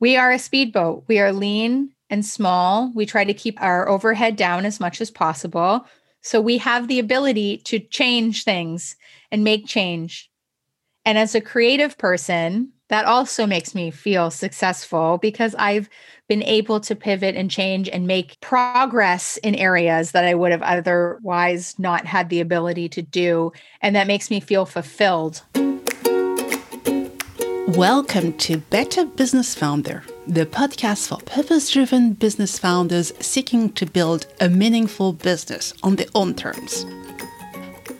We are a speedboat. We are lean and small. We try to keep our overhead down as much as possible. So we have the ability to change things and make change. And as a creative person, that also makes me feel successful because I've been able to pivot and change and make progress in areas that I would have otherwise not had the ability to do. And that makes me feel fulfilled. Welcome to Better Business Founder, the podcast for purpose driven business founders seeking to build a meaningful business on their own terms.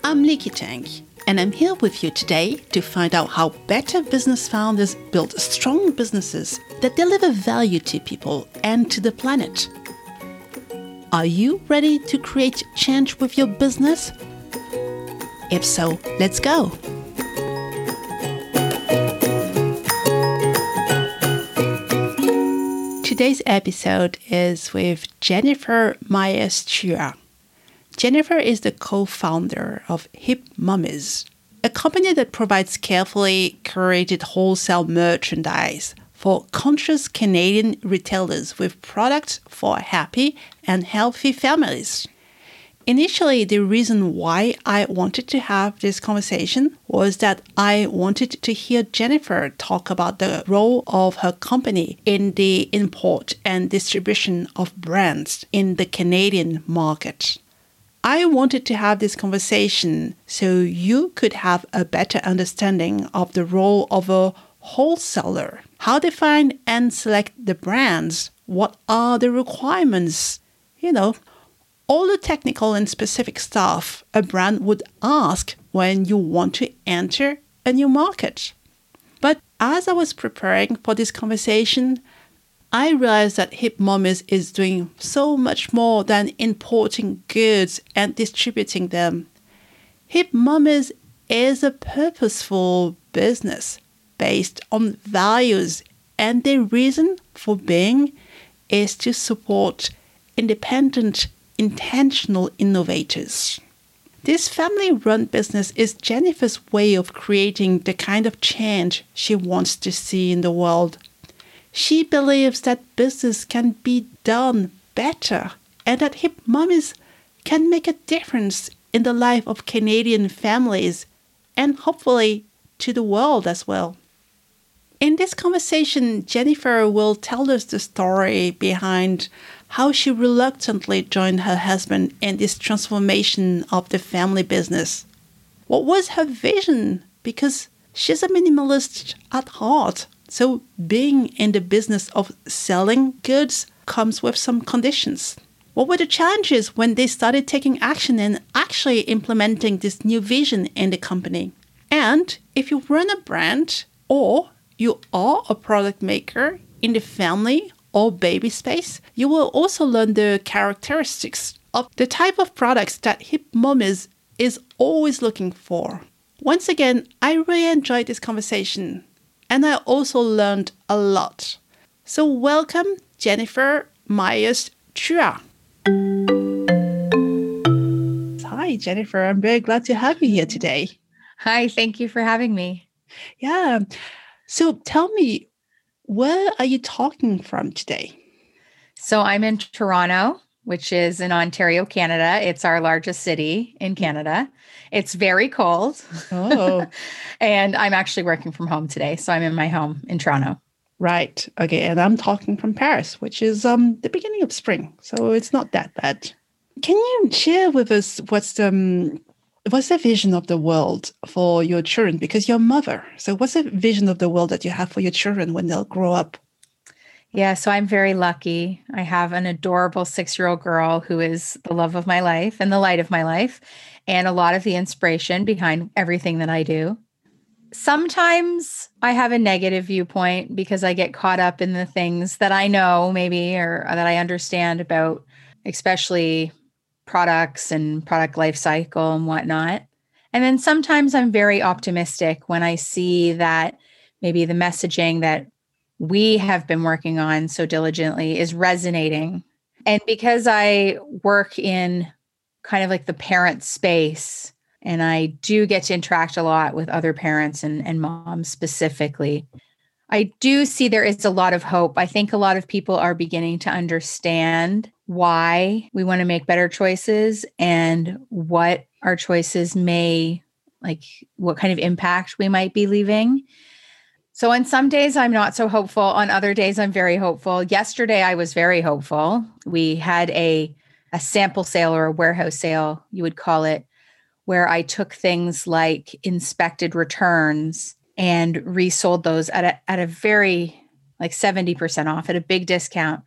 I'm Nikki Tang, and I'm here with you today to find out how better business founders build strong businesses that deliver value to people and to the planet. Are you ready to create change with your business? If so, let's go. Today's episode is with Jennifer Myers Chua. Jennifer is the co founder of Hip Mummies, a company that provides carefully curated wholesale merchandise for conscious Canadian retailers with products for happy and healthy families. Initially, the reason why I wanted to have this conversation was that I wanted to hear Jennifer talk about the role of her company in the import and distribution of brands in the Canadian market. I wanted to have this conversation so you could have a better understanding of the role of a wholesaler, how they find and select the brands, what are the requirements, you know, all the technical and specific stuff a brand would ask when you want to enter a new market. But as I was preparing for this conversation, I realized that Hip Mummies is doing so much more than importing goods and distributing them. Hip Mummies is a purposeful business based on values, and the reason for being is to support independent intentional innovators. This family run business is Jennifer's way of creating the kind of change she wants to see in the world. She believes that business can be done better and that hip mummies can make a difference in the life of Canadian families and hopefully to the world as well. In this conversation, Jennifer will tell us the story behind how she reluctantly joined her husband in this transformation of the family business. What was her vision? Because she's a minimalist at heart. So, being in the business of selling goods comes with some conditions. What were the challenges when they started taking action and actually implementing this new vision in the company? And if you run a brand or you are a product maker in the family or baby space, you will also learn the characteristics of the type of products that Hip Mummies is always looking for. Once again, I really enjoyed this conversation and I also learned a lot. So, welcome, Jennifer Myers Chua. Hi, Jennifer. I'm very glad to have you here today. Hi, thank you for having me. Yeah. So, tell me, where are you talking from today? So I'm in Toronto, which is in Ontario, Canada. It's our largest city in Canada. It's very cold. Oh. and I'm actually working from home today. So I'm in my home in Toronto. Right. Okay. And I'm talking from Paris, which is um the beginning of spring. So it's not that bad. Can you share with us what's um what's the vision of the world for your children? Because you're mother. So, what's the vision of the world that you have for your children when they'll grow up? Yeah, so I'm very lucky. I have an adorable six year old girl who is the love of my life and the light of my life, and a lot of the inspiration behind everything that I do. Sometimes I have a negative viewpoint because I get caught up in the things that I know, maybe, or that I understand about, especially products and product life cycle and whatnot. And then sometimes I'm very optimistic when I see that maybe the messaging that we have been working on so diligently is resonating. And because I work in kind of like the parent space, and I do get to interact a lot with other parents and, and moms specifically, I do see there is a lot of hope. I think a lot of people are beginning to understand why we want to make better choices and what our choices may like what kind of impact we might be leaving. So on some days I'm not so hopeful, on other days I'm very hopeful. Yesterday I was very hopeful. We had a a sample sale or a warehouse sale, you would call it, where I took things like inspected returns and resold those at a at a very like 70% off at a big discount,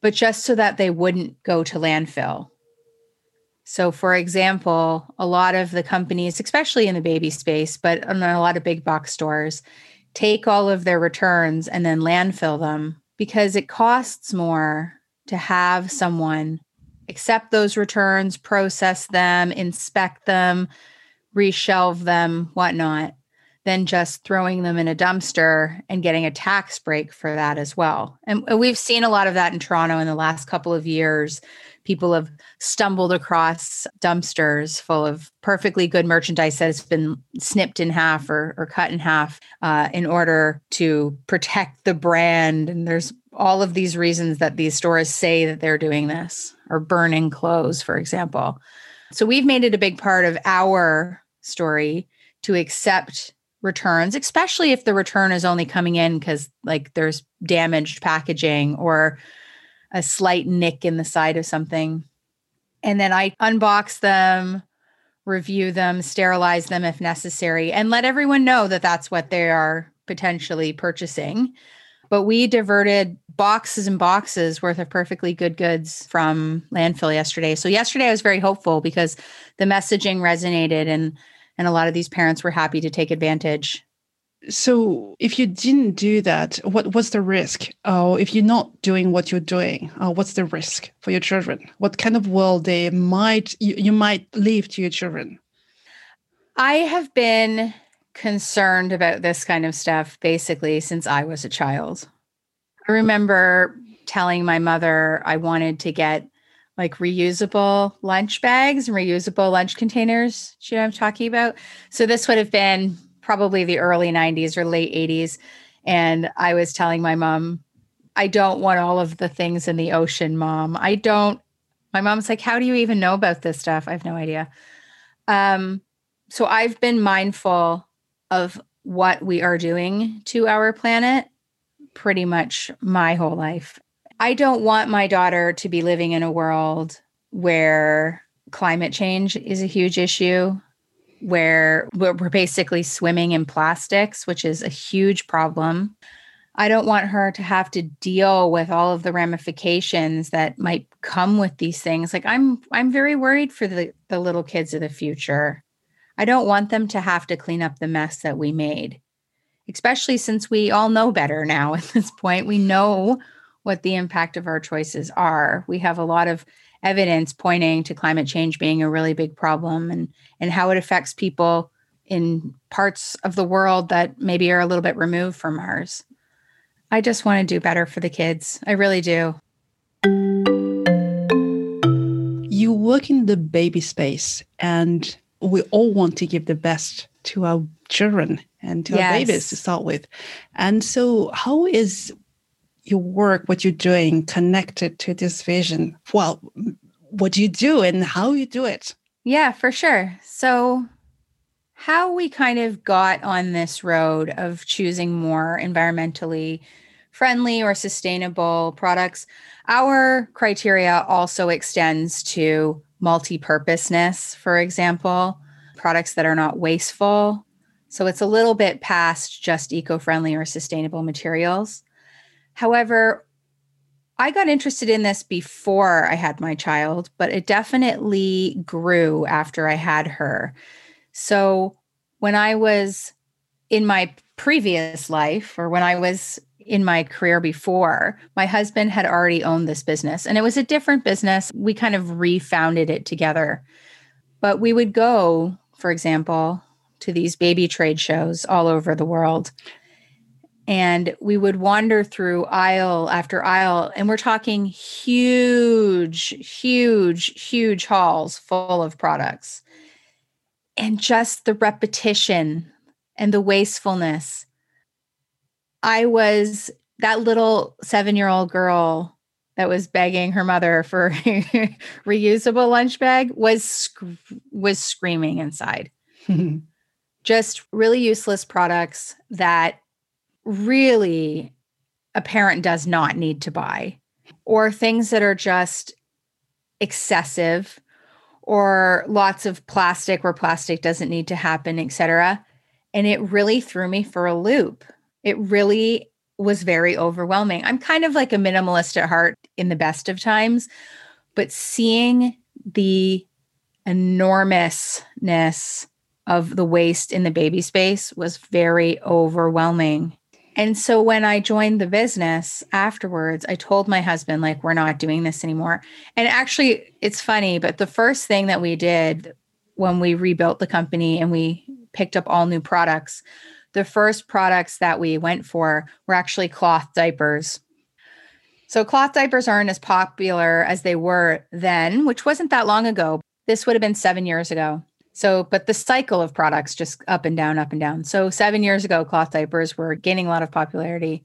but just so that they wouldn't go to landfill. So, for example, a lot of the companies, especially in the baby space, but in a lot of big box stores, take all of their returns and then landfill them because it costs more to have someone accept those returns, process them, inspect them, reshelve them, whatnot, than just throwing them in a dumpster and getting a tax break for that as well. And we've seen a lot of that in Toronto in the last couple of years people have stumbled across dumpsters full of perfectly good merchandise that has been snipped in half or, or cut in half uh, in order to protect the brand. And there's all of these reasons that these stores say that they're doing this or burning clothes, for example. So we've made it a big part of our story to accept returns, especially if the return is only coming in because like there's damaged packaging or a slight nick in the side of something. And then I unbox them, review them, sterilize them if necessary, and let everyone know that that's what they are potentially purchasing. But we diverted boxes and boxes worth of perfectly good goods from landfill yesterday. So yesterday I was very hopeful because the messaging resonated and and a lot of these parents were happy to take advantage. So if you didn't do that what what's the risk? Uh, if you're not doing what you're doing uh, what's the risk for your children? What kind of world they might you, you might leave to your children? I have been concerned about this kind of stuff basically since i was a child. I remember telling my mother i wanted to get like reusable lunch bags and reusable lunch containers. Do you know I'm talking about? So this would have been probably the early 90s or late 80s. And I was telling my mom, I don't want all of the things in the ocean, mom. I don't. My mom's like, How do you even know about this stuff? I have no idea. Um, so I've been mindful of what we are doing to our planet pretty much my whole life. I don't want my daughter to be living in a world where climate change is a huge issue where we're basically swimming in plastics, which is a huge problem. I don't want her to have to deal with all of the ramifications that might come with these things. Like I'm I'm very worried for the, the little kids of the future. I don't want them to have to clean up the mess that we made. Especially since we all know better now at this point. We know what the impact of our choices are. We have a lot of evidence pointing to climate change being a really big problem and and how it affects people in parts of the world that maybe are a little bit removed from ours. I just want to do better for the kids. I really do. You work in the baby space and we all want to give the best to our children and to yes. our babies to start with. And so how is your work, what you're doing, connected to this vision? Well, what do you do and how you do it? Yeah, for sure. So, how we kind of got on this road of choosing more environmentally friendly or sustainable products, our criteria also extends to multi purposeness, for example, products that are not wasteful. So, it's a little bit past just eco friendly or sustainable materials. However, I got interested in this before I had my child, but it definitely grew after I had her. So when I was in my previous life, or when I was in my career before, my husband had already owned this business and it was a different business. We kind of refounded it together. But we would go, for example, to these baby trade shows all over the world and we would wander through aisle after aisle and we're talking huge huge huge halls full of products and just the repetition and the wastefulness I was that little seven year old girl that was begging her mother for reusable lunch bag was sc- was screaming inside. Just really useless products that really a parent does not need to buy or things that are just excessive or lots of plastic where plastic doesn't need to happen, etc. And it really threw me for a loop. It really was very overwhelming. I'm kind of like a minimalist at heart in the best of times, but seeing the enormousness of the waste in the baby space was very overwhelming. And so when I joined the business afterwards, I told my husband, like, we're not doing this anymore. And actually, it's funny, but the first thing that we did when we rebuilt the company and we picked up all new products, the first products that we went for were actually cloth diapers. So, cloth diapers aren't as popular as they were then, which wasn't that long ago. This would have been seven years ago. So, but the cycle of products just up and down, up and down. So, seven years ago, cloth diapers were gaining a lot of popularity.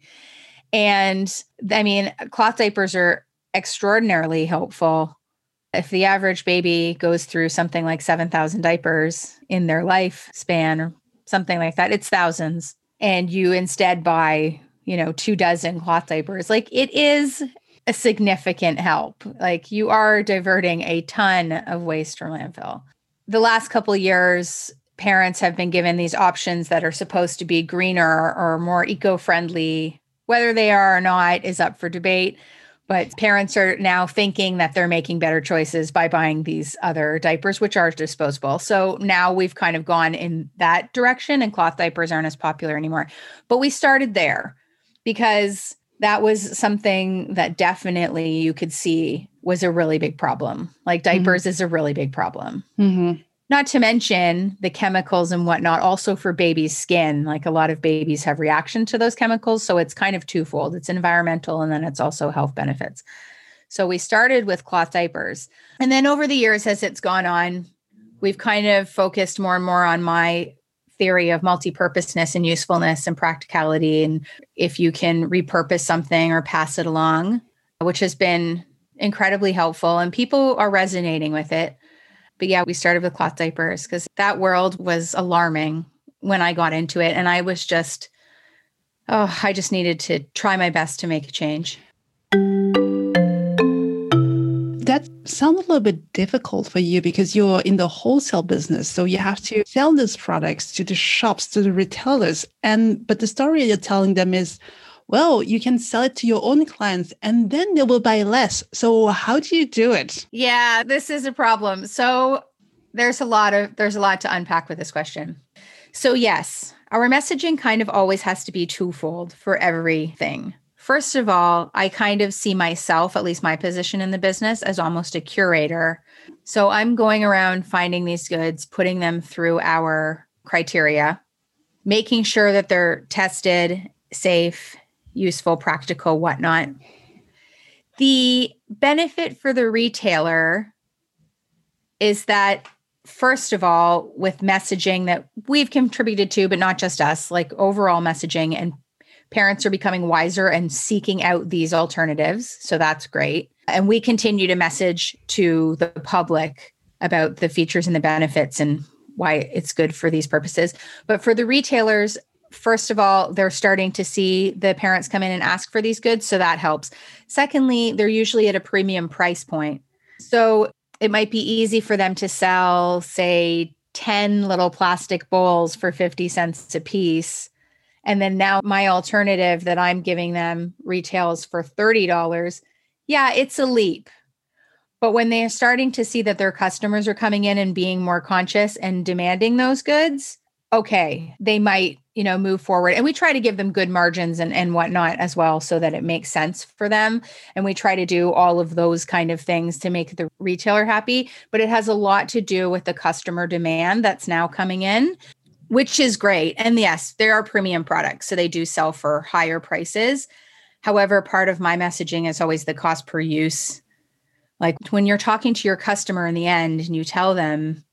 And I mean, cloth diapers are extraordinarily helpful. If the average baby goes through something like 7,000 diapers in their lifespan or something like that, it's thousands. And you instead buy, you know, two dozen cloth diapers. Like it is a significant help. Like you are diverting a ton of waste from landfill the last couple years, parents have been given these options that are supposed to be greener or more eco friendly. Whether they are or not is up for debate. But parents are now thinking that they're making better choices by buying these other diapers, which are disposable. So now we've kind of gone in that direction, and cloth diapers aren't as popular anymore. But we started there because that was something that definitely you could see was a really big problem. Like mm-hmm. diapers mm-hmm. is a really big problem. Mm-hmm. Not to mention the chemicals and whatnot, also for babies' skin. Like a lot of babies have reaction to those chemicals. So it's kind of twofold it's environmental and then it's also health benefits. So we started with cloth diapers. And then over the years, as it's gone on, we've kind of focused more and more on my theory of multi-purposeness and usefulness and practicality and if you can repurpose something or pass it along which has been incredibly helpful and people are resonating with it. But yeah, we started with cloth diapers because that world was alarming when I got into it. And I was just, oh, I just needed to try my best to make a change. That sounds a little bit difficult for you because you're in the wholesale business. So you have to sell these products to the shops, to the retailers. And but the story you're telling them is well, you can sell it to your own clients and then they will buy less. So how do you do it? Yeah, this is a problem. So there's a lot of there's a lot to unpack with this question. So yes, our messaging kind of always has to be twofold for everything. First of all, I kind of see myself, at least my position in the business, as almost a curator. So I'm going around finding these goods, putting them through our criteria, making sure that they're tested, safe, useful, practical, whatnot. The benefit for the retailer is that, first of all, with messaging that we've contributed to, but not just us, like overall messaging, and parents are becoming wiser and seeking out these alternatives. So that's great. And we continue to message to the public about the features and the benefits and why it's good for these purposes. But for the retailers, first of all, they're starting to see the parents come in and ask for these goods. So that helps. Secondly, they're usually at a premium price point. So it might be easy for them to sell, say, 10 little plastic bowls for 50 cents a piece. And then now my alternative that I'm giving them retails for $30. Yeah, it's a leap. But when they are starting to see that their customers are coming in and being more conscious and demanding those goods, okay, they might, you know, move forward. And we try to give them good margins and, and whatnot as well so that it makes sense for them. And we try to do all of those kind of things to make the retailer happy. But it has a lot to do with the customer demand that's now coming in. Which is great. And yes, there are premium products. So they do sell for higher prices. However, part of my messaging is always the cost per use. Like when you're talking to your customer in the end and you tell them,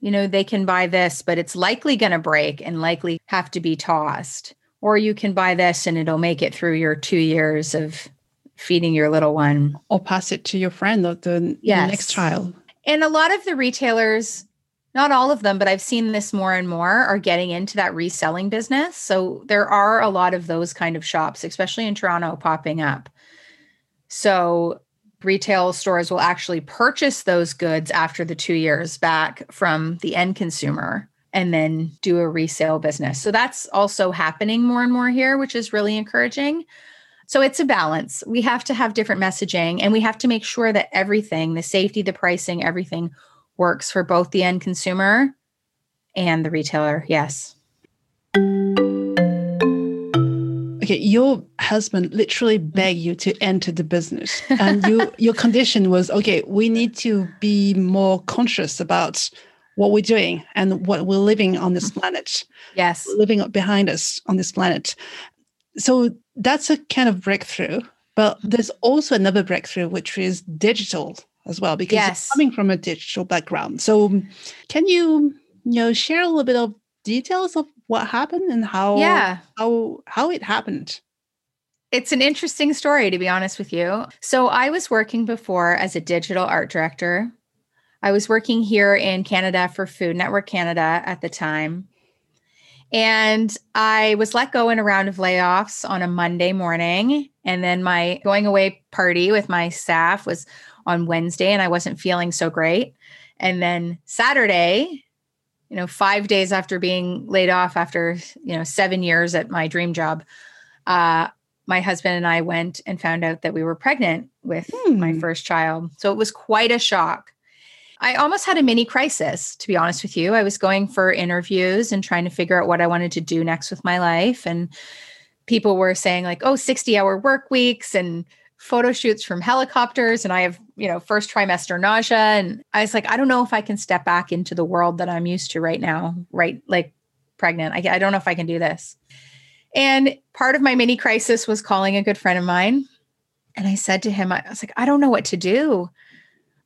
you know, they can buy this, but it's likely going to break and likely have to be tossed. or you can buy this and it'll make it through your two years of feeding your little one. Or pass it to your friend or the, yes. the next child. And a lot of the retailers, not all of them, but I've seen this more and more, are getting into that reselling business. So there are a lot of those kind of shops, especially in Toronto, popping up. So retail stores will actually purchase those goods after the two years back from the end consumer and then do a resale business. So that's also happening more and more here, which is really encouraging. So it's a balance. We have to have different messaging and we have to make sure that everything, the safety, the pricing, everything works for both the end consumer and the retailer. Yes. Okay, your husband literally begged you to enter the business and you your condition was okay, we need to be more conscious about what we're doing and what we're living on this mm-hmm. planet. Yes. Living behind us on this planet. So that's a kind of breakthrough. But mm-hmm. there's also another breakthrough, which is digital as well, because yes. coming from a digital background. So um, can you, you know, share a little bit of details of what happened and how yeah. how how it happened? It's an interesting story, to be honest with you. So, I was working before as a digital art director I was working here in Canada for Food Network Canada at the time. And I was let go in a round of layoffs on a Monday morning. And then my going away party with my staff was on Wednesday, and I wasn't feeling so great. And then Saturday, you know, five days after being laid off after, you know, seven years at my dream job, uh, my husband and I went and found out that we were pregnant with hmm. my first child. So it was quite a shock. I almost had a mini crisis, to be honest with you. I was going for interviews and trying to figure out what I wanted to do next with my life. And people were saying, like, oh, 60 hour work weeks and photo shoots from helicopters. And I have, you know, first trimester nausea. And I was like, I don't know if I can step back into the world that I'm used to right now, right? Like pregnant. I, I don't know if I can do this. And part of my mini crisis was calling a good friend of mine. And I said to him, I was like, I don't know what to do.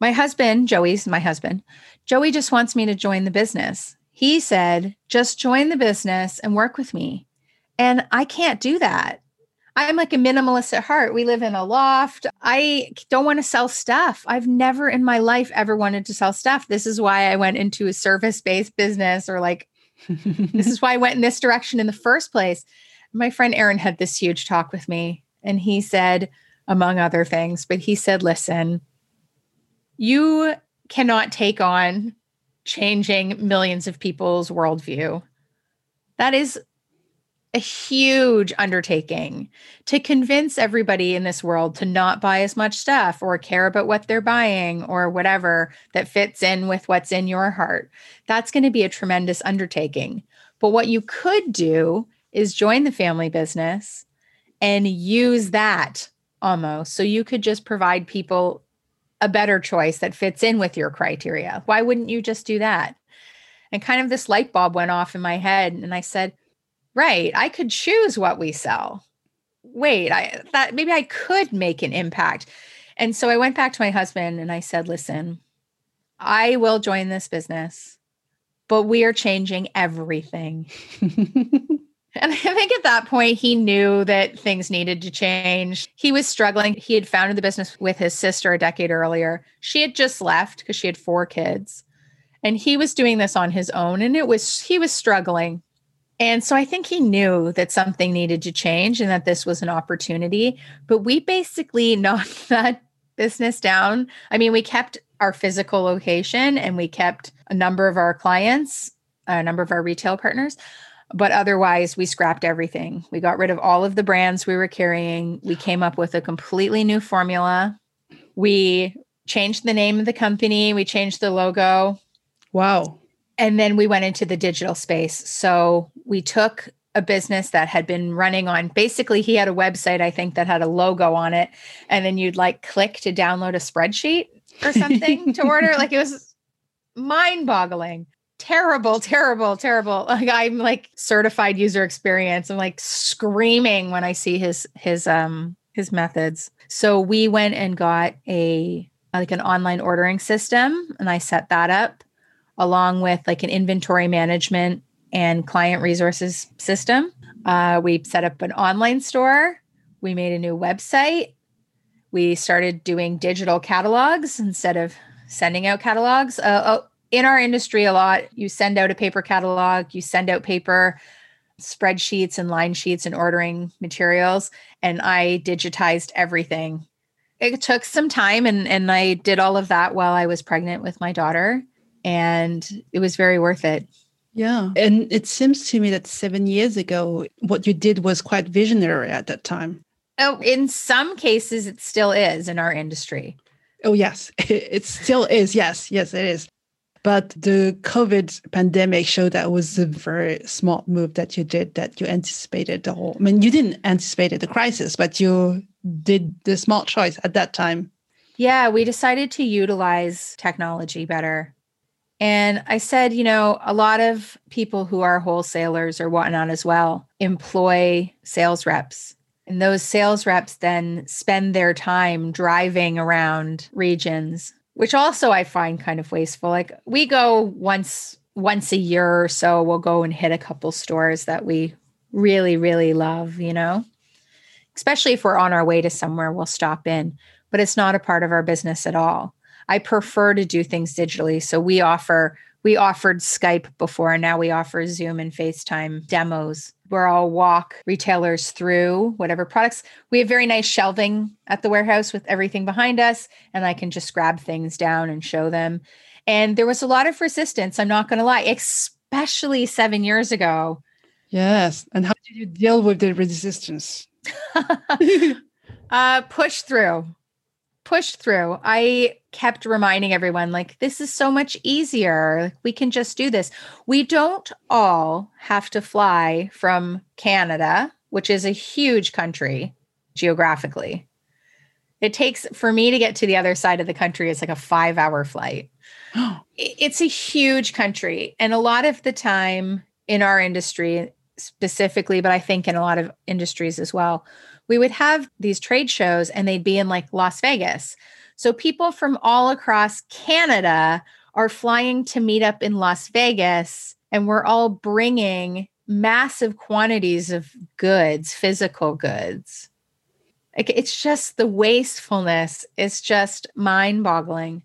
My husband, Joey's my husband, Joey just wants me to join the business. He said, just join the business and work with me. And I can't do that. I'm like a minimalist at heart. We live in a loft. I don't want to sell stuff. I've never in my life ever wanted to sell stuff. This is why I went into a service based business or like, this is why I went in this direction in the first place. My friend Aaron had this huge talk with me, and he said, among other things, but he said, listen, you cannot take on changing millions of people's worldview. That is a huge undertaking to convince everybody in this world to not buy as much stuff or care about what they're buying or whatever that fits in with what's in your heart. That's going to be a tremendous undertaking. But what you could do is join the family business and use that almost. So you could just provide people a better choice that fits in with your criteria. Why wouldn't you just do that? And kind of this light bulb went off in my head and I said, "Right, I could choose what we sell. Wait, I thought maybe I could make an impact." And so I went back to my husband and I said, "Listen, I will join this business, but we are changing everything." And I think at that point, he knew that things needed to change. He was struggling. He had founded the business with his sister a decade earlier. She had just left because she had four kids. And he was doing this on his own. And it was, he was struggling. And so I think he knew that something needed to change and that this was an opportunity. But we basically knocked that business down. I mean, we kept our physical location and we kept a number of our clients, a number of our retail partners but otherwise we scrapped everything. We got rid of all of the brands we were carrying. We came up with a completely new formula. We changed the name of the company. We changed the logo. Wow and then we went into the digital space so we took a business that had been running on basically he had a website i think that had a logo on it and then you'd like click to download a spreadsheet or something to order like it was mind boggling terrible, terrible, terrible. Like I'm like certified user experience. I'm like screaming when I see his his um his methods. So we went and got a like an online ordering system and I set that up along with like an inventory management and client resources system. Uh, we set up an online store. We made a new website. We started doing digital catalogs instead of sending out catalogs. Uh, oh, in our industry, a lot you send out a paper catalog, you send out paper spreadsheets and line sheets and ordering materials. And I digitized everything. It took some time and, and I did all of that while I was pregnant with my daughter. And it was very worth it. Yeah. And it seems to me that seven years ago, what you did was quite visionary at that time. Oh, in some cases, it still is in our industry. Oh, yes, it still is. Yes, yes, it is. But the COVID pandemic showed that was a very smart move that you did, that you anticipated the whole. I mean, you didn't anticipate the crisis, but you did the smart choice at that time. Yeah, we decided to utilize technology better. And I said, you know, a lot of people who are wholesalers or whatnot as well employ sales reps. And those sales reps then spend their time driving around regions, which also I find kind of wasteful. Like we go once once a year or so, we'll go and hit a couple stores that we really, really love, you know? Especially if we're on our way to somewhere, we'll stop in, but it's not a part of our business at all. I prefer to do things digitally. So we offer we offered Skype before, and now we offer Zoom and FaceTime demos where I'll walk retailers through whatever products. We have very nice shelving at the warehouse with everything behind us, and I can just grab things down and show them. And there was a lot of resistance, I'm not going to lie, especially seven years ago. Yes. And how did you deal with the resistance? uh, push through pushed through. I kept reminding everyone, like, this is so much easier. We can just do this. We don't all have to fly from Canada, which is a huge country geographically. It takes for me to get to the other side of the country, it's like a five hour flight. it's a huge country. And a lot of the time in our industry specifically, but I think in a lot of industries as well, we would have these trade shows and they'd be in like Las Vegas. So people from all across Canada are flying to meet up in Las Vegas and we're all bringing massive quantities of goods, physical goods. Like it's just the wastefulness It's just mind-boggling.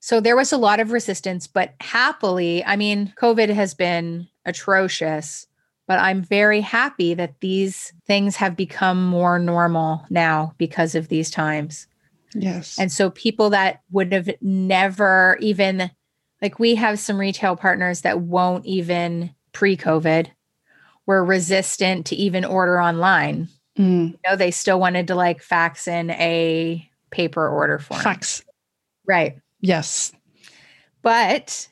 So there was a lot of resistance, but happily, I mean, COVID has been atrocious but I'm very happy that these things have become more normal now because of these times. Yes. And so people that would have never even, like, we have some retail partners that won't even pre COVID were resistant to even order online. Mm. You know, they still wanted to like fax in a paper order form. Fax. Right. Yes. But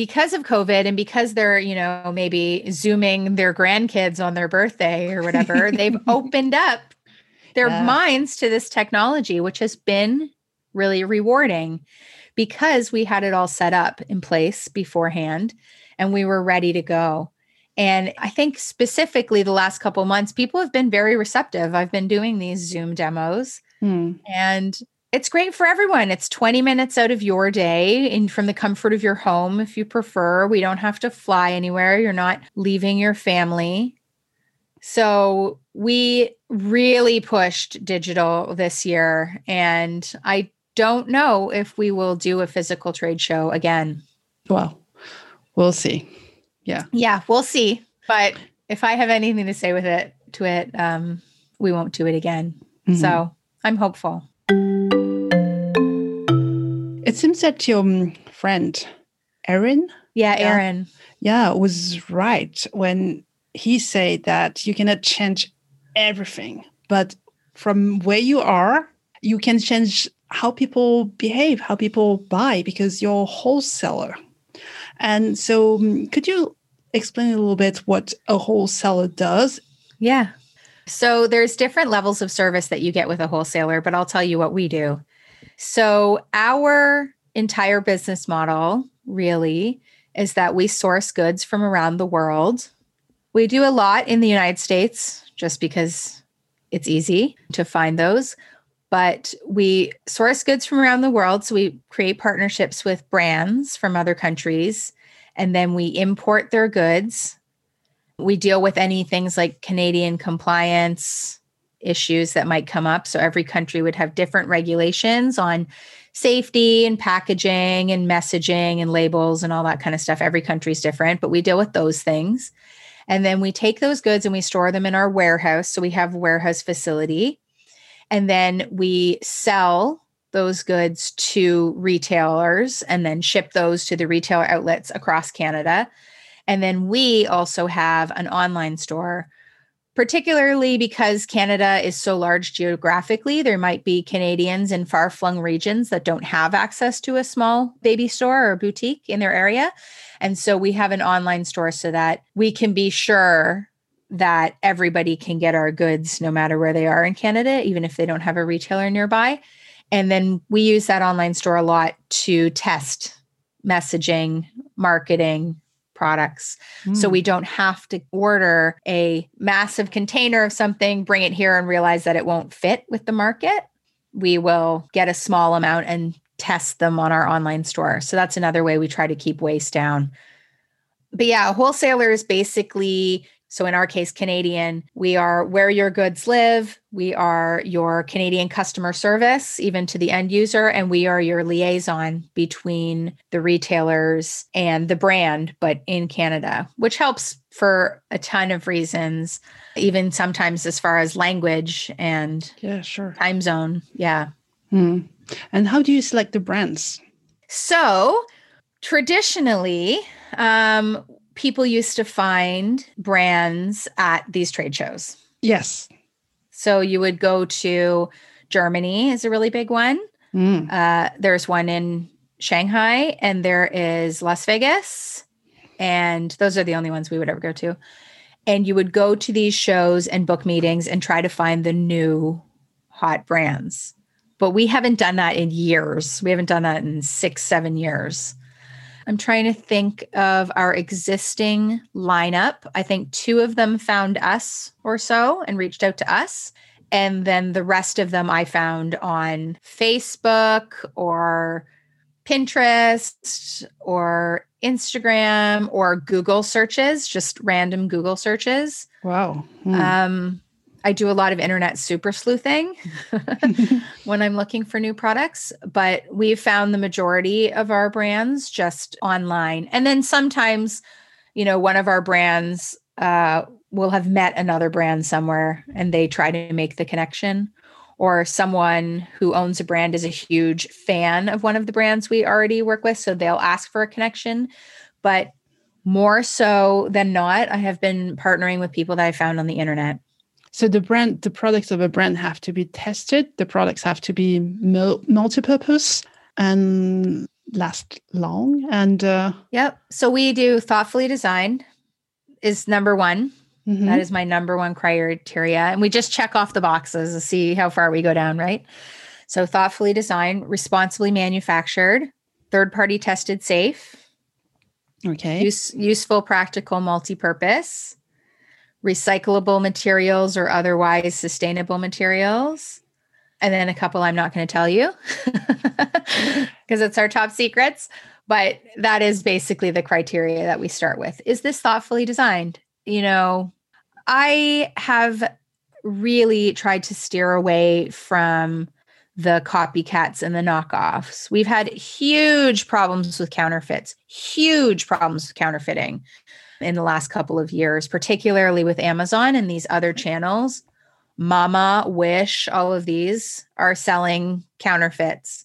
because of COVID and because they're, you know, maybe zooming their grandkids on their birthday or whatever, they've opened up their yeah. minds to this technology, which has been really rewarding because we had it all set up in place beforehand and we were ready to go. And I think specifically the last couple months, people have been very receptive. I've been doing these Zoom demos hmm. and it's great for everyone. It's 20 minutes out of your day in from the comfort of your home if you prefer. We don't have to fly anywhere. You're not leaving your family. So, we really pushed digital this year and I don't know if we will do a physical trade show again. Well, we'll see. Yeah. Yeah, we'll see. But if I have anything to say with it to it, um, we won't do it again. Mm-hmm. So, I'm hopeful. It seems that your um, friend, Aaron, yeah, Aaron, yeah, was right when he said that you cannot change everything, but from where you are, you can change how people behave, how people buy, because you're a wholesaler. And so, um, could you explain a little bit what a wholesaler does? Yeah. So there's different levels of service that you get with a wholesaler, but I'll tell you what we do. So, our entire business model really is that we source goods from around the world. We do a lot in the United States just because it's easy to find those. But we source goods from around the world. So we create partnerships with brands from other countries, and then we import their goods. We deal with any things like Canadian compliance issues that might come up. So every country would have different regulations on safety and packaging and messaging and labels and all that kind of stuff. Every country is different, but we deal with those things. And then we take those goods and we store them in our warehouse. So we have warehouse facility. And then we sell those goods to retailers and then ship those to the retailer outlets across Canada. And then we also have an online store particularly because Canada is so large geographically. There might be Canadians in far flung regions that don't have access to a small baby store or boutique in their area. And so we have an online store so that we can be sure that everybody can get our goods no matter where they are in Canada, even if they don't have a retailer nearby. And then we use that online store a lot to test messaging, marketing, products. Mm. So we don't have to order a massive container of something, bring it here, and realize that it won't fit with the market. We will get a small amount and test them on our online store. So that's another way we try to keep waste down. But yeah, wholesalers basically so, in our case, Canadian, we are where your goods live. We are your Canadian customer service, even to the end user, and we are your liaison between the retailers and the brand, but in Canada, which helps for a ton of reasons, even sometimes as far as language and yeah, sure, time zone. Yeah. Hmm. And how do you select the brands? So, traditionally, um, people used to find brands at these trade shows. Yes. So you would go to Germany is a really big one. Mm. Uh, there's one in Shanghai and there is Las Vegas. And those are the only ones we would ever go to. And you would go to these shows and book meetings and try to find the new hot brands. But we haven't done that in years. We haven't done that in six, seven years. I'm trying to think of our existing lineup. I think two of them found us or so and reached out to us. And then the rest of them I found on Facebook or Pinterest or Instagram or Google searches, just random Google searches. Wow. Hmm. Um, I do a lot of internet super sleuthing when I'm looking for new products, but we've found the majority of our brands just online. And then sometimes, you know, one of our brands uh, will have met another brand somewhere and they try to make the connection. Or someone who owns a brand is a huge fan of one of the brands we already work with. So they'll ask for a connection. But more so than not, I have been partnering with people that I found on the internet so the brand, the products of a brand have to be tested. The products have to be multi-purpose and last long. And uh, yep. So we do thoughtfully designed is number one. Mm-hmm. That is my number one criteria, and we just check off the boxes to see how far we go down. Right. So thoughtfully designed, responsibly manufactured, third-party tested, safe. Okay. Use, useful, practical, multi-purpose recyclable materials or otherwise sustainable materials. And then a couple I'm not going to tell you because it's our top secrets. But that is basically the criteria that we start with. Is this thoughtfully designed? You know, I have really tried to steer away from the copycats and the knockoffs. We've had huge problems with counterfeits, huge problems with counterfeiting in the last couple of years, particularly with Amazon and these other channels. Mama, Wish, all of these are selling counterfeits.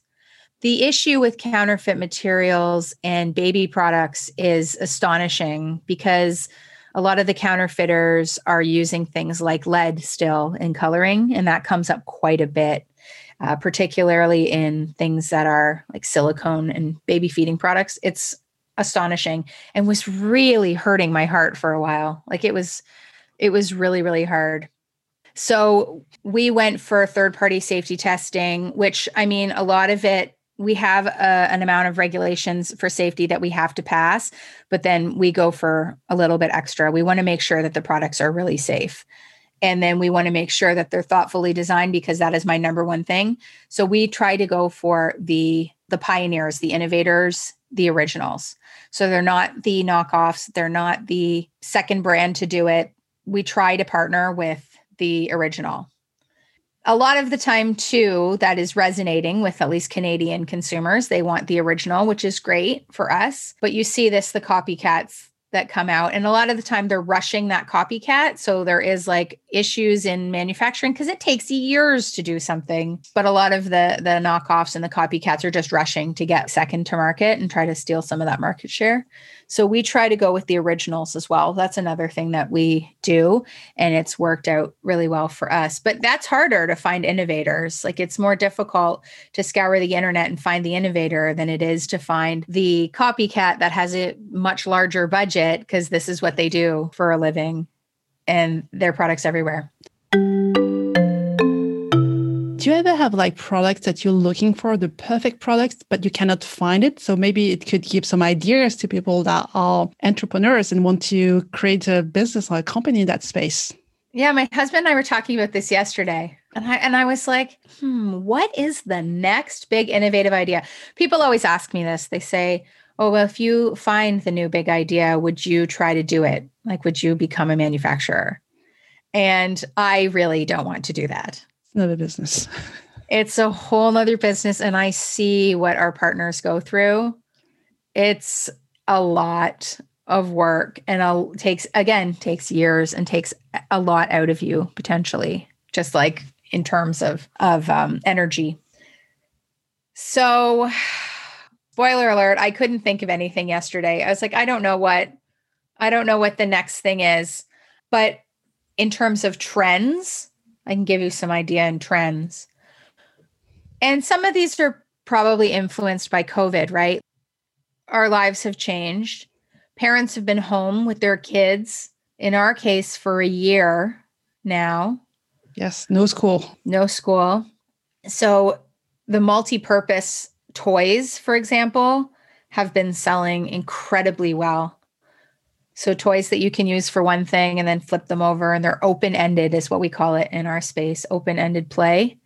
The issue with counterfeit materials and baby products is astonishing because a lot of the counterfeiters are using things like lead still in coloring, and that comes up quite a bit, uh, particularly in things that are like silicone and baby feeding products. It's astonishing and was really hurting my heart for a while. Like it was it was really really hard. So we went for third party safety testing, which I mean a lot of it we have a, an amount of regulations for safety that we have to pass, but then we go for a little bit extra. We want to make sure that the products are really safe. And then we want to make sure that they're thoughtfully designed because that is my number one thing. So we try to go for the the pioneers, the innovators, the originals. So they're not the knockoffs, they're not the second brand to do it. We try to partner with the original. A lot of the time, too, that is resonating with at least Canadian consumers. They want the original, which is great for us. But you see this, the copycats that come out and a lot of the time they're rushing that copycat so there is like issues in manufacturing because it takes years to do something but a lot of the the knockoffs and the copycats are just rushing to get second to market and try to steal some of that market share. So we try to go with the originals as well. That's another thing that we do and it's worked out really well for us. But that's harder to find innovators. Like it's more difficult to scour the internet and find the innovator than it is to find the copycat that has a much larger budget it because this is what they do for a living and their products everywhere. Do you ever have like products that you're looking for, the perfect products, but you cannot find it? So maybe it could give some ideas to people that are entrepreneurs and want to create a business or a company in that space. Yeah, my husband and I were talking about this yesterday. And I and I was like, hmm, what is the next big innovative idea? People always ask me this. They say, oh well if you find the new big idea would you try to do it? Like would you become a manufacturer? And i really don't want to do that. It's another business. It's a whole nother business and i see what our partners go through. It's a lot of work and a, takes again takes years and takes a lot out of you potentially just like in terms of of um, energy. So spoiler alert, I couldn't think of anything yesterday. I was like, I don't know what, I don't know what the next thing is. But in terms of trends, I can give you some idea in trends. And some of these are probably influenced by COVID, right? Our lives have changed. Parents have been home with their kids, in our case, for a year now. Yes, no school. No school. So the multi purpose toys, for example, have been selling incredibly well. So, toys that you can use for one thing and then flip them over, and they're open ended, is what we call it in our space open ended play.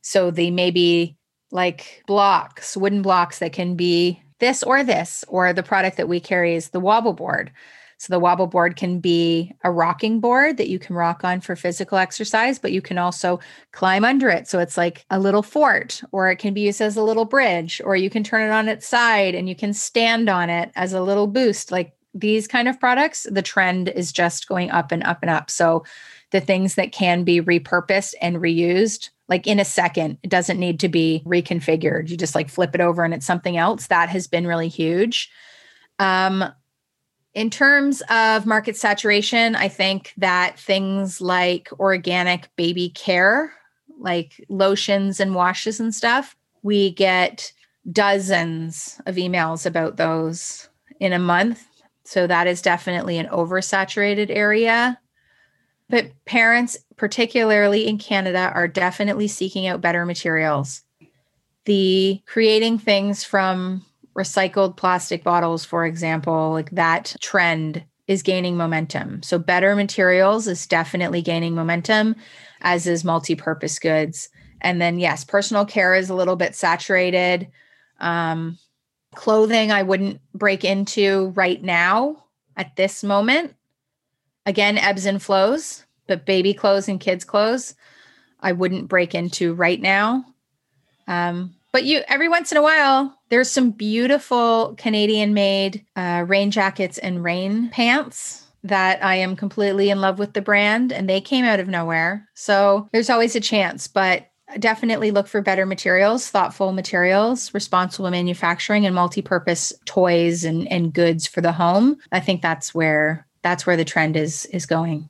So, they may be like blocks, wooden blocks that can be this or this, or the product that we carry is the wobble board. So the wobble board can be a rocking board that you can rock on for physical exercise, but you can also climb under it. So it's like a little fort, or it can be used as a little bridge, or you can turn it on its side and you can stand on it as a little boost. Like these kind of products, the trend is just going up and up and up. So the things that can be repurposed and reused like in a second. It doesn't need to be reconfigured. You just like flip it over and it's something else. That has been really huge. Um, in terms of market saturation, I think that things like organic baby care, like lotions and washes and stuff, we get dozens of emails about those in a month. So that is definitely an oversaturated area. But parents, particularly in Canada, are definitely seeking out better materials. The creating things from recycled plastic bottles, for example, like that trend is gaining momentum. So, better materials is definitely gaining momentum, as is multi purpose goods. And then, yes, personal care is a little bit saturated. Um, clothing, I wouldn't break into right now at this moment. Again, ebbs and flows, but baby clothes and kids' clothes, I wouldn't break into right now. Um, but you every once in a while there's some beautiful canadian made uh, rain jackets and rain pants that i am completely in love with the brand and they came out of nowhere. So there's always a chance but definitely look for better materials thoughtful materials responsible manufacturing and multi-purpose toys and, and goods for the home. I think that's where that's where the trend is is going.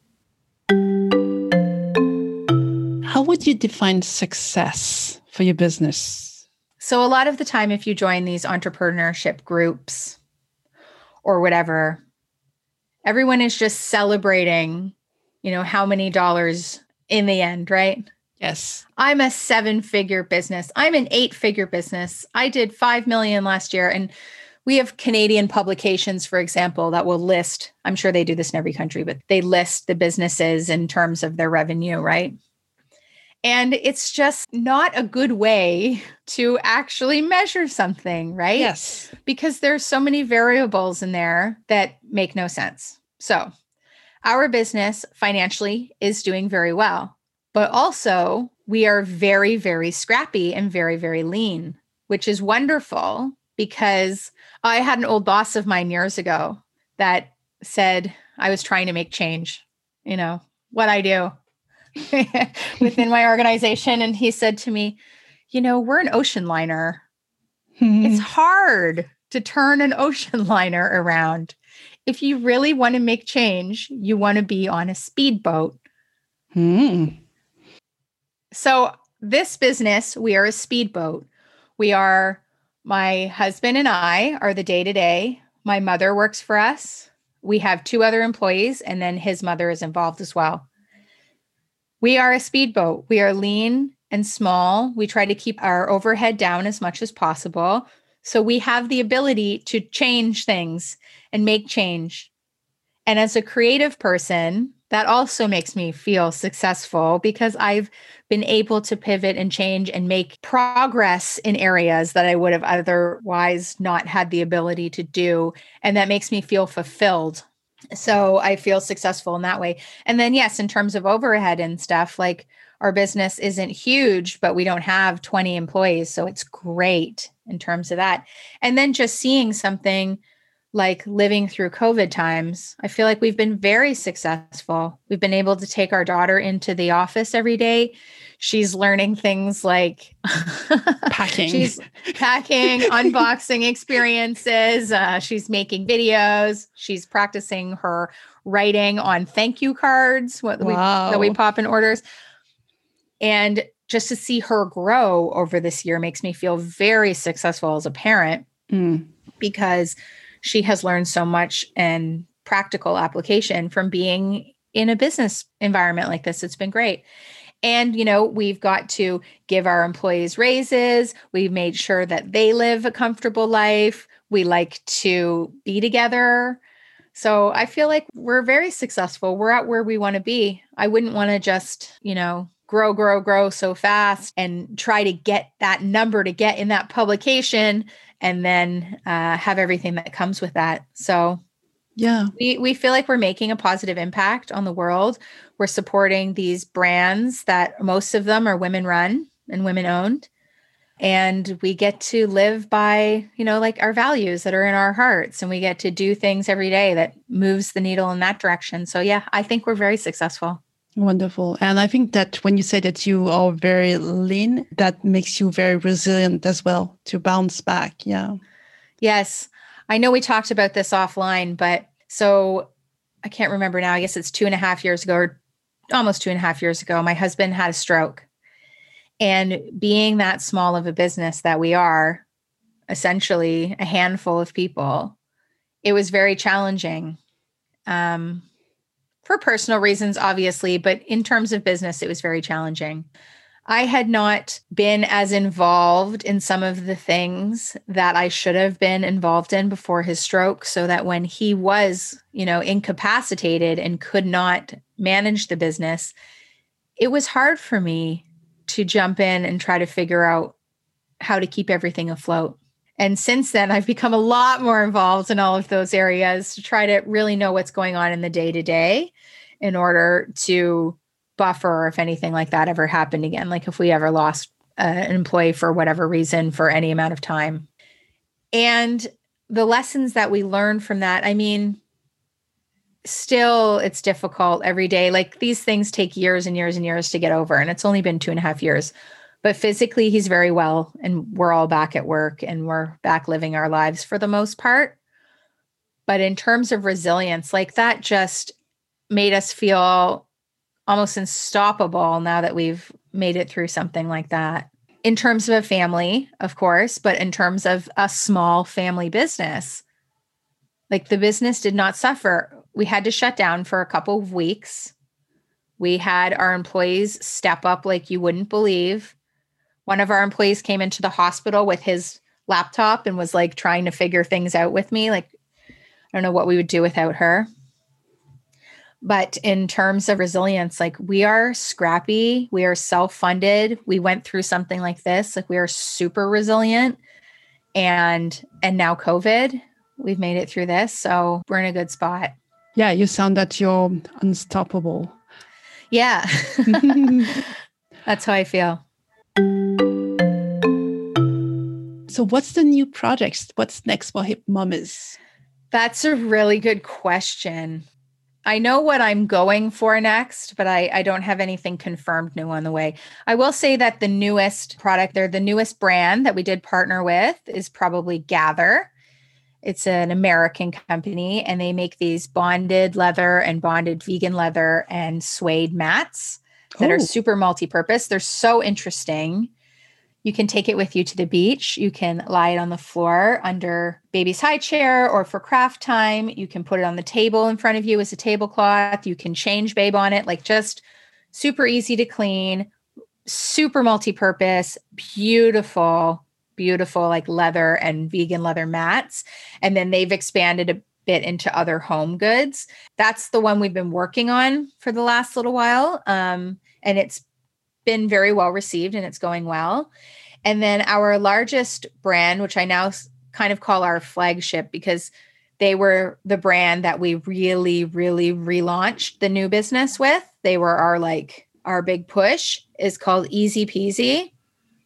How would you define success for your business so, a lot of the time, if you join these entrepreneurship groups or whatever, everyone is just celebrating, you know, how many dollars in the end, right? Yes. I'm a seven figure business. I'm an eight figure business. I did 5 million last year. And we have Canadian publications, for example, that will list, I'm sure they do this in every country, but they list the businesses in terms of their revenue, right? And it's just not a good way to actually measure something, right? Yes. Because there's so many variables in there that make no sense. So, our business financially is doing very well, but also we are very, very scrappy and very, very lean, which is wonderful because I had an old boss of mine years ago that said I was trying to make change, you know, what I do within my organization. And he said to me, You know, we're an ocean liner. it's hard to turn an ocean liner around. If you really want to make change, you want to be on a speedboat. Hmm. So, this business, we are a speedboat. We are, my husband and I are the day to day. My mother works for us. We have two other employees, and then his mother is involved as well. We are a speedboat. We are lean and small. We try to keep our overhead down as much as possible. So we have the ability to change things and make change. And as a creative person, that also makes me feel successful because I've been able to pivot and change and make progress in areas that I would have otherwise not had the ability to do. And that makes me feel fulfilled. So I feel successful in that way. And then, yes, in terms of overhead and stuff, like our business isn't huge, but we don't have 20 employees. So it's great in terms of that. And then just seeing something like living through COVID times, I feel like we've been very successful. We've been able to take our daughter into the office every day. She's learning things like packing. she's packing, unboxing experiences. Uh, she's making videos. She's practicing her writing on thank you cards what we, that we pop in orders. And just to see her grow over this year makes me feel very successful as a parent mm. because she has learned so much and practical application from being in a business environment like this. It's been great. And, you know, we've got to give our employees raises. We've made sure that they live a comfortable life. We like to be together. So I feel like we're very successful. We're at where we want to be. I wouldn't want to just, you know, grow, grow, grow so fast and try to get that number to get in that publication and then uh, have everything that comes with that. So, yeah, we, we feel like we're making a positive impact on the world. We're supporting these brands that most of them are women run and women owned. And we get to live by, you know, like our values that are in our hearts. And we get to do things every day that moves the needle in that direction. So, yeah, I think we're very successful. Wonderful. And I think that when you say that you are very lean, that makes you very resilient as well to bounce back. Yeah. Yes. I know we talked about this offline, but so I can't remember now. I guess it's two and a half years ago or almost two and a half years ago. My husband had a stroke. And being that small of a business that we are, essentially a handful of people, it was very challenging. Um, for personal reasons, obviously, but in terms of business, it was very challenging. I had not been as involved in some of the things that I should have been involved in before his stroke, so that when he was, you know, incapacitated and could not manage the business, it was hard for me to jump in and try to figure out how to keep everything afloat. And since then, I've become a lot more involved in all of those areas to try to really know what's going on in the day to day in order to buffer if anything like that ever happened again. Like if we ever lost uh, an employee for whatever reason for any amount of time. And the lessons that we learn from that, I mean, still it's difficult every day. Like these things take years and years and years to get over. And it's only been two and a half years but physically he's very well and we're all back at work and we're back living our lives for the most part but in terms of resilience like that just made us feel almost unstoppable now that we've made it through something like that in terms of a family of course but in terms of a small family business like the business did not suffer we had to shut down for a couple of weeks we had our employees step up like you wouldn't believe one of our employees came into the hospital with his laptop and was like trying to figure things out with me. Like, I don't know what we would do without her. But in terms of resilience, like we are scrappy, we are self funded. We went through something like this, like we are super resilient. And and now COVID, we've made it through this. So we're in a good spot. Yeah, you sound that you're unstoppable. Yeah. That's how I feel. So, what's the new projects? What's next for Hip Mummies? That's a really good question. I know what I'm going for next, but I, I don't have anything confirmed new on the way. I will say that the newest product, they're the newest brand that we did partner with is probably Gathre. It's an American company and they make these bonded leather and bonded vegan leather and suede mats that Ooh. are oh. super multi purpose. They're so interesting. You can take it with you to the beach. You can lie it on the floor under baby's high chair or for craft time. You can put it on the table in front of you as a tablecloth. You can change babe on it, like just super easy to clean, super multi purpose, beautiful, beautiful, like leather and vegan leather mats. And then they've expanded a bit into other home goods. That's the one we've been working on for the last little while. Um, and it's been very well received and it's going well. And then our largest brand, which I now kind of call our flagship because they were the brand that we really, really relaunched the new business with. They were our like our big push is called Easy Peasy.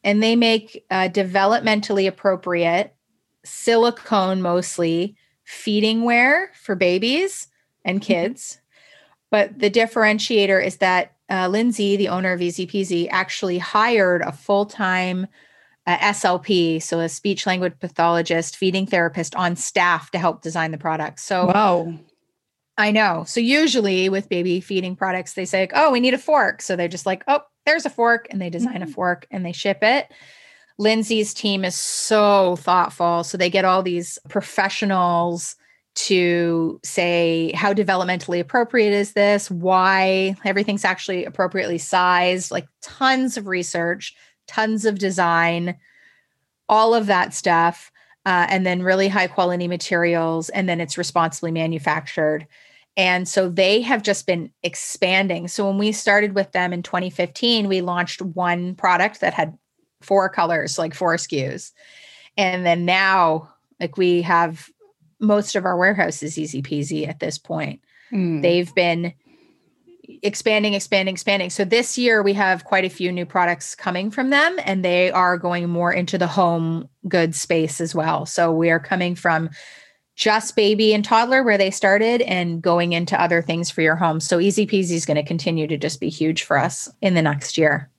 And they make uh, developmentally appropriate silicone mostly feeding wear for babies and mm-hmm. kids. But the differentiator is that uh, Lindsay, the owner of Peasy, actually hired a full time uh, SLP, so a speech language pathologist, feeding therapist on staff to help design the product. So, wow. I know. So, usually with baby feeding products, they say, oh, we need a fork. So they're just like, oh, there's a fork. And they design mm-hmm. a fork and they ship it. Lindsay's team is so thoughtful. So they get all these professionals to say how developmentally appropriate is this, why everything's actually appropriately sized, like tons of research, tons of design, all of that stuff. Uh, and then really high quality materials, and then it's responsibly manufactured. And so they have just been expanding. So when we started with them in 2015, we launched one product that had four colors, like four SKUs. And then now, like we have most of our warehouse is easy peasy at this point. Mm. They've been expanding, expanding, expanding. So this year we have quite a few new products coming from them, and they are going more into the home goods space as well. So we are coming from just baby and toddler where they started and going into other things for your home. So easy peasy is going to continue to just be huge for us in the next year.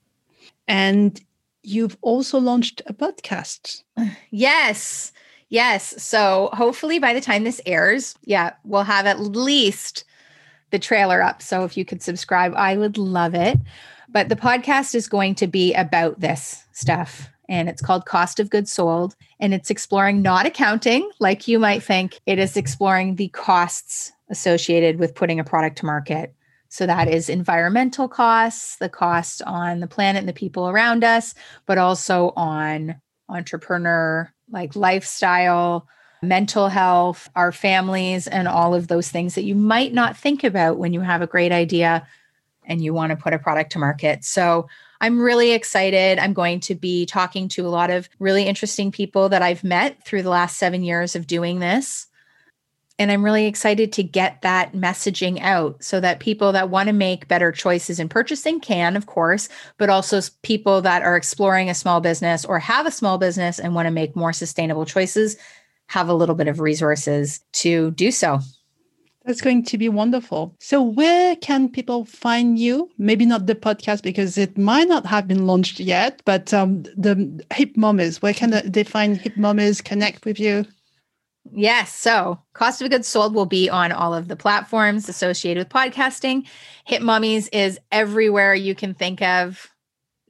And you've also launched a podcast. Yes. Yes. So hopefully by the time this airs, yeah, we'll have at least the trailer up. So if you could subscribe, I would love it. But the podcast is going to be about this stuff. And it's called Cost of Goods Sold. And it's exploring not accounting, like you might think, it is exploring the costs associated with putting a product to market. So that is environmental costs, the costs on the planet and the people around us, but also on entrepreneur like lifestyle, mental health, our families, and all of those things that you might not think about when you have a great idea and you want to put a product to market. So I'm really excited. I'm going to be talking to a lot of really interesting people that I've met through the last seven years of doing this. And I'm really excited to get that messaging out so that people that want to make better choices in purchasing can, of course, but also people that are exploring a small business or have a small business and want to make more sustainable choices have a little bit of resources to do so. That's going to be wonderful. So, where can people find you? Maybe not the podcast because it might not have been launched yet, but um, the Hip Mummies, where can they find Hip Mummies, connect with you? Yes. So, cost of goods sold will be on all of the platforms associated with podcasting. Hip Mummies is everywhere you can think of.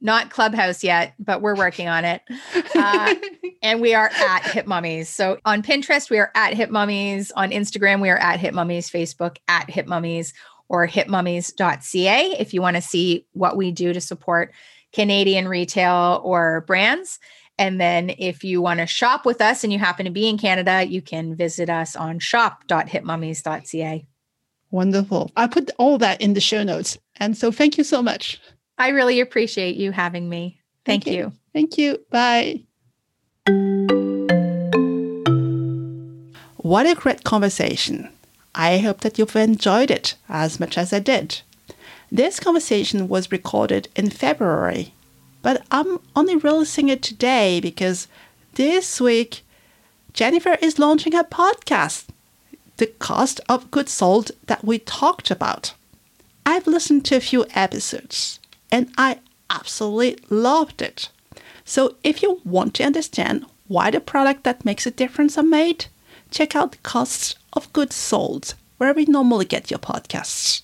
Not Clubhouse yet, but we're working on it. Uh, and we are at Hip Mummies. So on Pinterest, we are at Hip Mummies. On Instagram, we are at Hip Mummies. Facebook at Hip Mummies or hipmummies.ca if you want to see what we do to support Canadian retail or brands. And then if you want to shop with us and you happen to be in Canada, you can visit us on shop.hipmummies.ca. Wonderful. I put all that in the show notes. And so thank you so much. I really appreciate you having me. Thank okay. you. Thank you. Bye. What a great conversation. I hope that you've enjoyed it as much as I did. This conversation was recorded in February, but I'm only releasing it today because this week Jennifer is launching her podcast, The Cost of Goods Sold, that we talked about. I've listened to a few episodes and I absolutely loved it. So if you want to understand why the product that makes a difference are made, check out the Costs of Goods Sold, where we normally get your podcasts.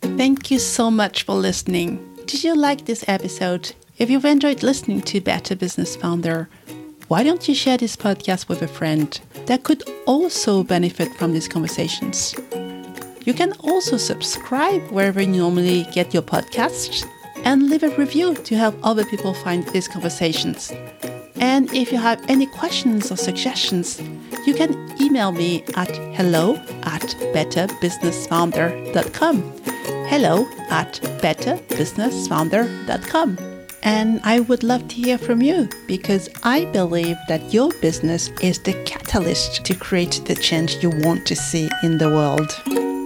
Thank you so much for listening. Did you like this episode? If you've enjoyed listening to Better Business Founder, why don't you share this podcast with a friend that could also benefit from these conversations? You can also subscribe wherever you normally get your podcasts and leave a review to help other people find these conversations. And if you have any questions or suggestions, you can email me at hello at betterbusinessfounder.com. Hello at betterbusinessfounder.com. And I would love to hear from you because I believe that your business is the catalyst to create the change you want to see in the world.